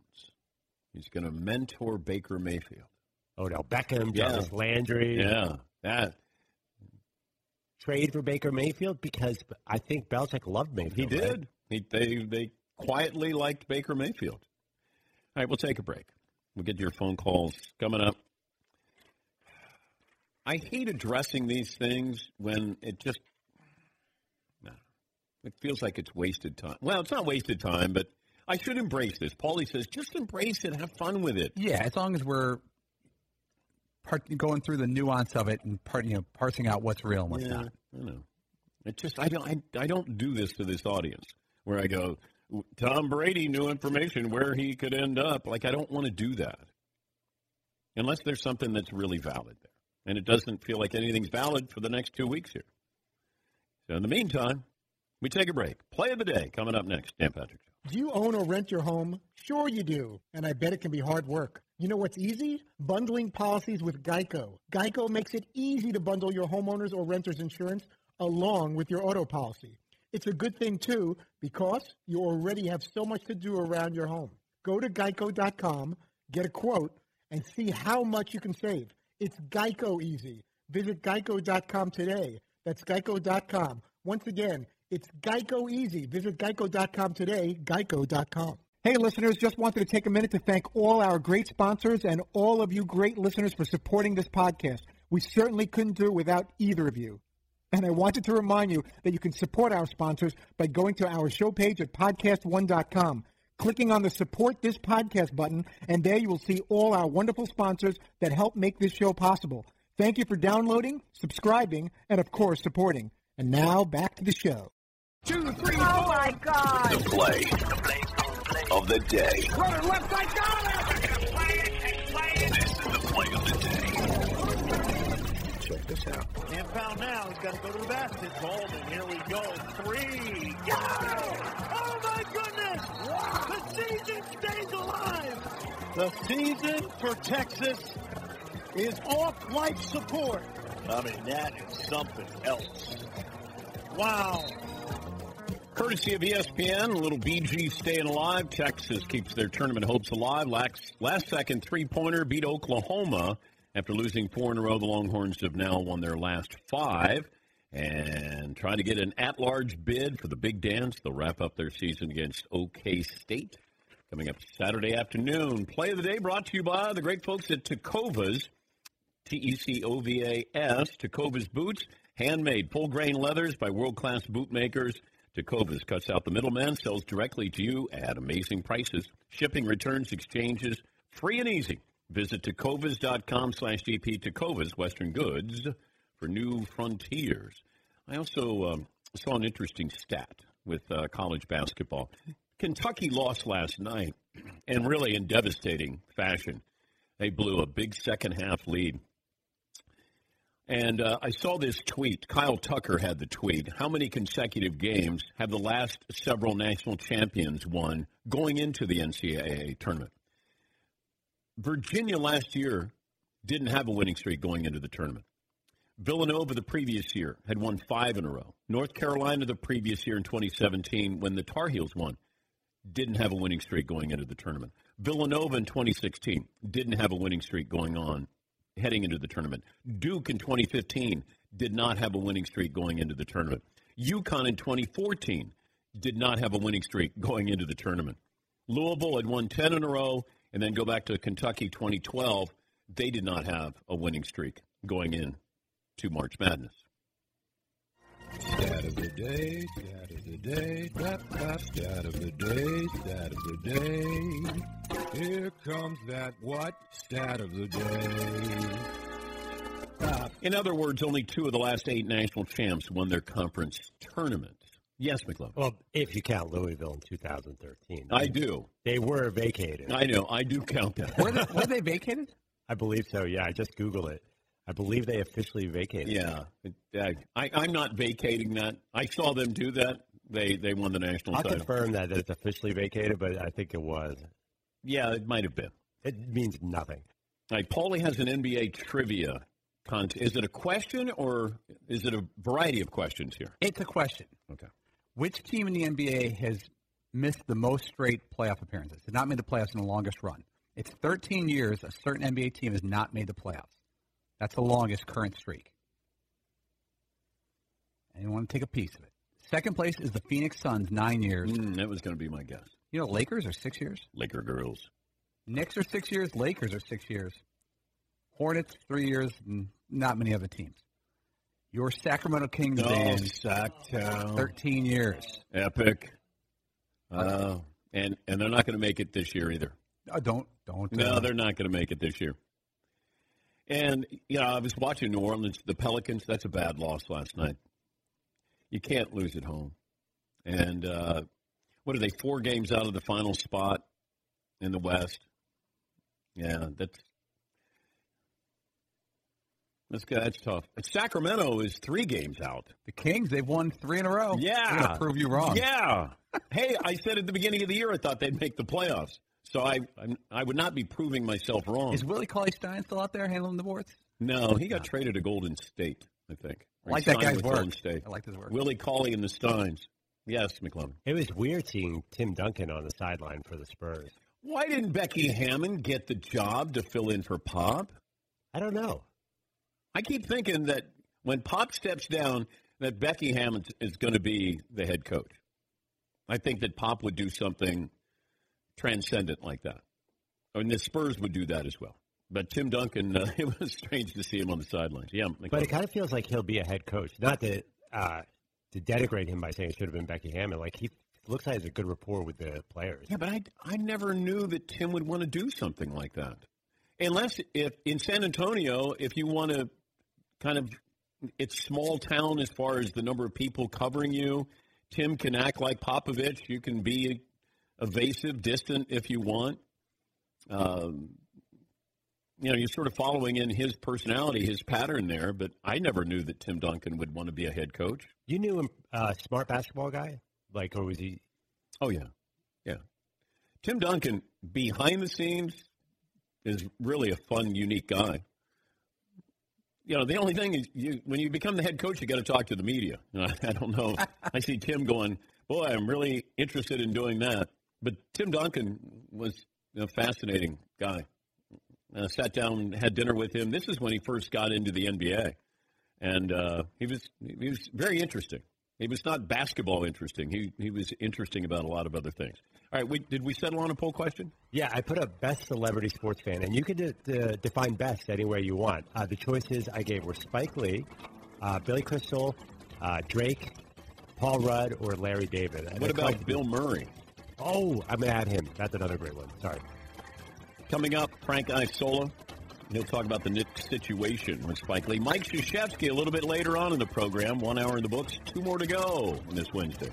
[SPEAKER 4] He's going to mentor Baker Mayfield.
[SPEAKER 11] Odell Beckham,
[SPEAKER 4] Yeah.
[SPEAKER 11] Jarvis Landry.
[SPEAKER 4] Yeah, that
[SPEAKER 11] Trade for Baker Mayfield because I think Belichick loved Mayfield.
[SPEAKER 4] he did.
[SPEAKER 11] right?
[SPEAKER 4] He, they they quietly liked Baker Mayfield. All right, we'll take a break. We'll get your phone calls coming up. I hate addressing these things when it just it feels like it's wasted time. Well, it's not wasted time, but I should embrace this. Paulie says, just embrace it, have fun with it.
[SPEAKER 9] Yeah, as long as we're part, going through the nuance of it and part, you know, parsing out what's real and what's
[SPEAKER 4] yeah,
[SPEAKER 9] not.
[SPEAKER 4] I know. It just I don't I, I don't do this to this audience where I go Tom Brady new information where he could end up. Like I don't want to do that unless there's something that's really valid there, and it doesn't feel like anything's valid for the next two weeks here. So in the meantime, we take a break. Play of the day coming up next. Dan Patrick.
[SPEAKER 2] Do you own or rent your home? Sure you do, and I bet it can be hard work. You know what's easy? Bundling policies with Geico. Geico makes it easy to bundle your homeowners or renters insurance along with your auto policy. It's a good thing too because you already have so much to do around your home. Go to geico.com, get a quote, and see how much you can save. It's Geico easy. Visit geico.com today. That's geico.com. Once again, it's Geico easy. Visit geico.com today, geico.com. Hey, listeners, just wanted to take a minute to thank all our great sponsors and all of you great listeners for supporting this podcast. We certainly couldn't do it without either of you. And I wanted to remind you that you can support our sponsors by going to our show page at podcast1.com, clicking on the support this podcast button, and there you will see all our wonderful sponsors that help make this show possible. Thank you for downloading, subscribing, and of course supporting. And now back to the show.
[SPEAKER 3] Two, three,
[SPEAKER 7] Oh my God.
[SPEAKER 3] The play of the day.
[SPEAKER 13] Running left side, got it!
[SPEAKER 3] This is the play of the day. Check this out.
[SPEAKER 15] Inbound now. He's got to go to the basket. Golden. Here we go. Three. Go! The season stays alive. The season for Texas is off life support. I mean, that is something else. Wow.
[SPEAKER 4] Courtesy of ESPN, a little BG staying alive. Texas keeps their tournament hopes alive. Last, last second three pointer beat Oklahoma after losing four in a row. The Longhorns have now won their last five and trying to get an at large bid for the big dance. They'll wrap up their season against OK State coming up Saturday afternoon. Play of the day brought to you by the great folks at Tecovas. T E C O V A S, Tecovas Boots, handmade full grain leathers by world class bootmakers. Tecovas cuts out the middleman, sells directly to you at amazing prices. Shipping, returns, exchanges, free and easy. Visit tecovas.com slash GP Tecovas, Western Goods for new frontiers. I also um, saw an interesting stat with uh, college basketball. Kentucky lost last night, and really in devastating fashion. They blew a big second half lead. And uh, I saw this tweet. Kyle Tucker had the tweet. How many consecutive games have the last several national champions won going into the NCAA tournament? Virginia last year didn't have a winning streak going into the tournament. Villanova the previous year had won five in a row. North Carolina the previous year in 2017, when the Tar Heels won, didn't have a winning streak going into the tournament. Villanova in 2016 didn't have a winning streak going on heading into the tournament. Duke in 2015 did not have a winning streak going into the tournament. UConn in 2014 did not have a winning streak going into the tournament. Louisville had won 10 in a row, and then go back to Kentucky 2012. They did not have a winning streak going in to March Madness.
[SPEAKER 16] Stat of the day, stat of the day, dap, dap, stat of the day, stat of the day. Here comes that what? Stat of the day.
[SPEAKER 4] In other words, only two of the last eight national champs won their conference tournament. Yes, McLovin.
[SPEAKER 11] Well, if you count Louisville in 2013.
[SPEAKER 4] I do.
[SPEAKER 11] They were vacated.
[SPEAKER 4] I know. I do count that.
[SPEAKER 9] Were they, were they vacated?
[SPEAKER 11] I believe so, yeah. I just Googled it. I believe they officially vacated.
[SPEAKER 4] Yeah, I, I, I'm not vacating that. I saw them do that. They they won the national
[SPEAKER 11] I'll
[SPEAKER 4] title.
[SPEAKER 11] confirm that it's officially vacated, but I think it was.
[SPEAKER 4] Yeah, it might have been.
[SPEAKER 11] It means nothing.
[SPEAKER 4] All right, Paulie has an NBA trivia contest. Is it a question or is it a variety of questions here?
[SPEAKER 9] It's a question.
[SPEAKER 4] Okay.
[SPEAKER 9] Which team in the NBA has missed the most straight playoff appearances? Has not made the playoffs in the longest run. It's 13 years a certain NBA team has not made the playoffs. That's the longest current streak. And you want to take a piece of it. Second place is the Phoenix Suns, nine years.
[SPEAKER 4] Mm, that was going to be my guess.
[SPEAKER 9] You know, Lakers are six years.
[SPEAKER 4] Laker girls.
[SPEAKER 9] Knicks are six years. Lakers are six years. Hornets three years. Not many other teams. Your Sacramento Kings
[SPEAKER 4] Oh,
[SPEAKER 9] Dan,
[SPEAKER 4] Sacktown.
[SPEAKER 9] thirteen years.
[SPEAKER 4] Epic. Uh, and and they're not going to make it this year either.
[SPEAKER 9] Oh, don't don't.
[SPEAKER 4] No,
[SPEAKER 9] uh,
[SPEAKER 4] they're not going to make it this year. And you know, I was watching New Orleans, the Pelicans. That's a bad loss last night. You can't lose at home. And uh, what are they? Four games out of the final spot in the West. Yeah, that's that's that's tough. Sacramento is three games out.
[SPEAKER 9] The Kings, they've won three in a row.
[SPEAKER 4] Yeah,
[SPEAKER 9] prove you wrong.
[SPEAKER 4] Yeah. hey, I said at the beginning of the year I thought they'd make the playoffs. So I I'm, I would not be proving myself wrong.
[SPEAKER 9] Is Willie Cauley Stein still out there handling the boards?
[SPEAKER 4] No, he got traded to Golden State, I think.
[SPEAKER 9] I like
[SPEAKER 4] He
[SPEAKER 9] that
[SPEAKER 4] signed
[SPEAKER 9] guy's
[SPEAKER 4] with
[SPEAKER 9] work.
[SPEAKER 4] Golden State.
[SPEAKER 9] I like his work.
[SPEAKER 4] Willie Cauley and the Steins. Yes, McClellan.
[SPEAKER 11] It was weird seeing Tim Duncan on the sideline for the Spurs.
[SPEAKER 4] Why didn't Becky Hammon get the job to fill in for Pop?
[SPEAKER 11] I don't know.
[SPEAKER 4] I keep thinking that when Pop steps down, that Becky Hammon is going to be the head coach. I think that Pop would do something transcendent like that. I mean, the Spurs would do that as well. But Tim Duncan, uh, it was strange to see him on the sidelines. Yeah,
[SPEAKER 11] But it kind of feels like he'll be a head coach. Not to uh, to denigrate him by saying it should have been Becky Hammon. Like he looks like he has a good rapport with the players.
[SPEAKER 4] Yeah, but I, I never knew that Tim would want to do something like that. Unless if in San Antonio, if you want to kind of it's small town as far as the number of people covering you, Tim can act like Popovich. You can be evasive, distant if you want. Um, you know, you're sort of following in his personality, his pattern there. But I never knew that Tim Duncan would want to be a head coach.
[SPEAKER 11] You knew him, uh, smart basketball guy, like, or was he?
[SPEAKER 4] Oh yeah, yeah. Tim Duncan behind the scenes is really a fun, unique guy. You know, the only thing is, you when you become the head coach, you got to talk to the media. I don't know. I see Tim going, "Boy, I'm really interested in doing that." But Tim Duncan was a fascinating guy. I sat down, had dinner with him. This is when he first got into the NBA, and uh, he was he was very interesting. He was not basketball interesting. He he was interesting about a lot of other things. All right, we, did we settle on a poll question?
[SPEAKER 11] Yeah, I put up best celebrity sports fan, and you can de- de- define best any way you want. Uh, the choices I gave were Spike Lee, uh, Billy Crystal, uh, Drake, Paul Rudd, or Larry David. And
[SPEAKER 4] What about Bill Murray?
[SPEAKER 11] Oh, I'm gonna add him. That's another great one. Sorry.
[SPEAKER 4] Coming up, Frank Isola. He'll talk about the Knicks situation with Spike Lee. Mike Krzyzewski a little bit later on in the program. One hour in the books, two more to go on this Wednesday.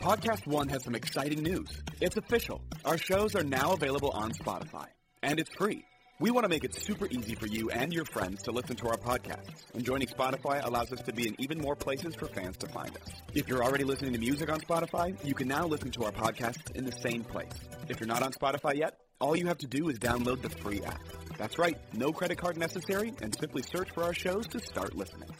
[SPEAKER 17] Podcast One has some exciting news. It's official. Our shows are now available on Spotify, and it's free. We want to make it super easy for you and your friends to listen to our podcasts, and joining Spotify allows us to be in even more places for fans to find us. If you're already listening to music on Spotify, you can now listen to our podcasts in the same place. If you're not on Spotify yet, all you have to do is download the free app. That's right, no credit card necessary, and simply search for our shows to start listening.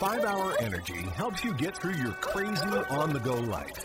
[SPEAKER 3] Five Hour Energy helps you get through your crazy on-the-go life.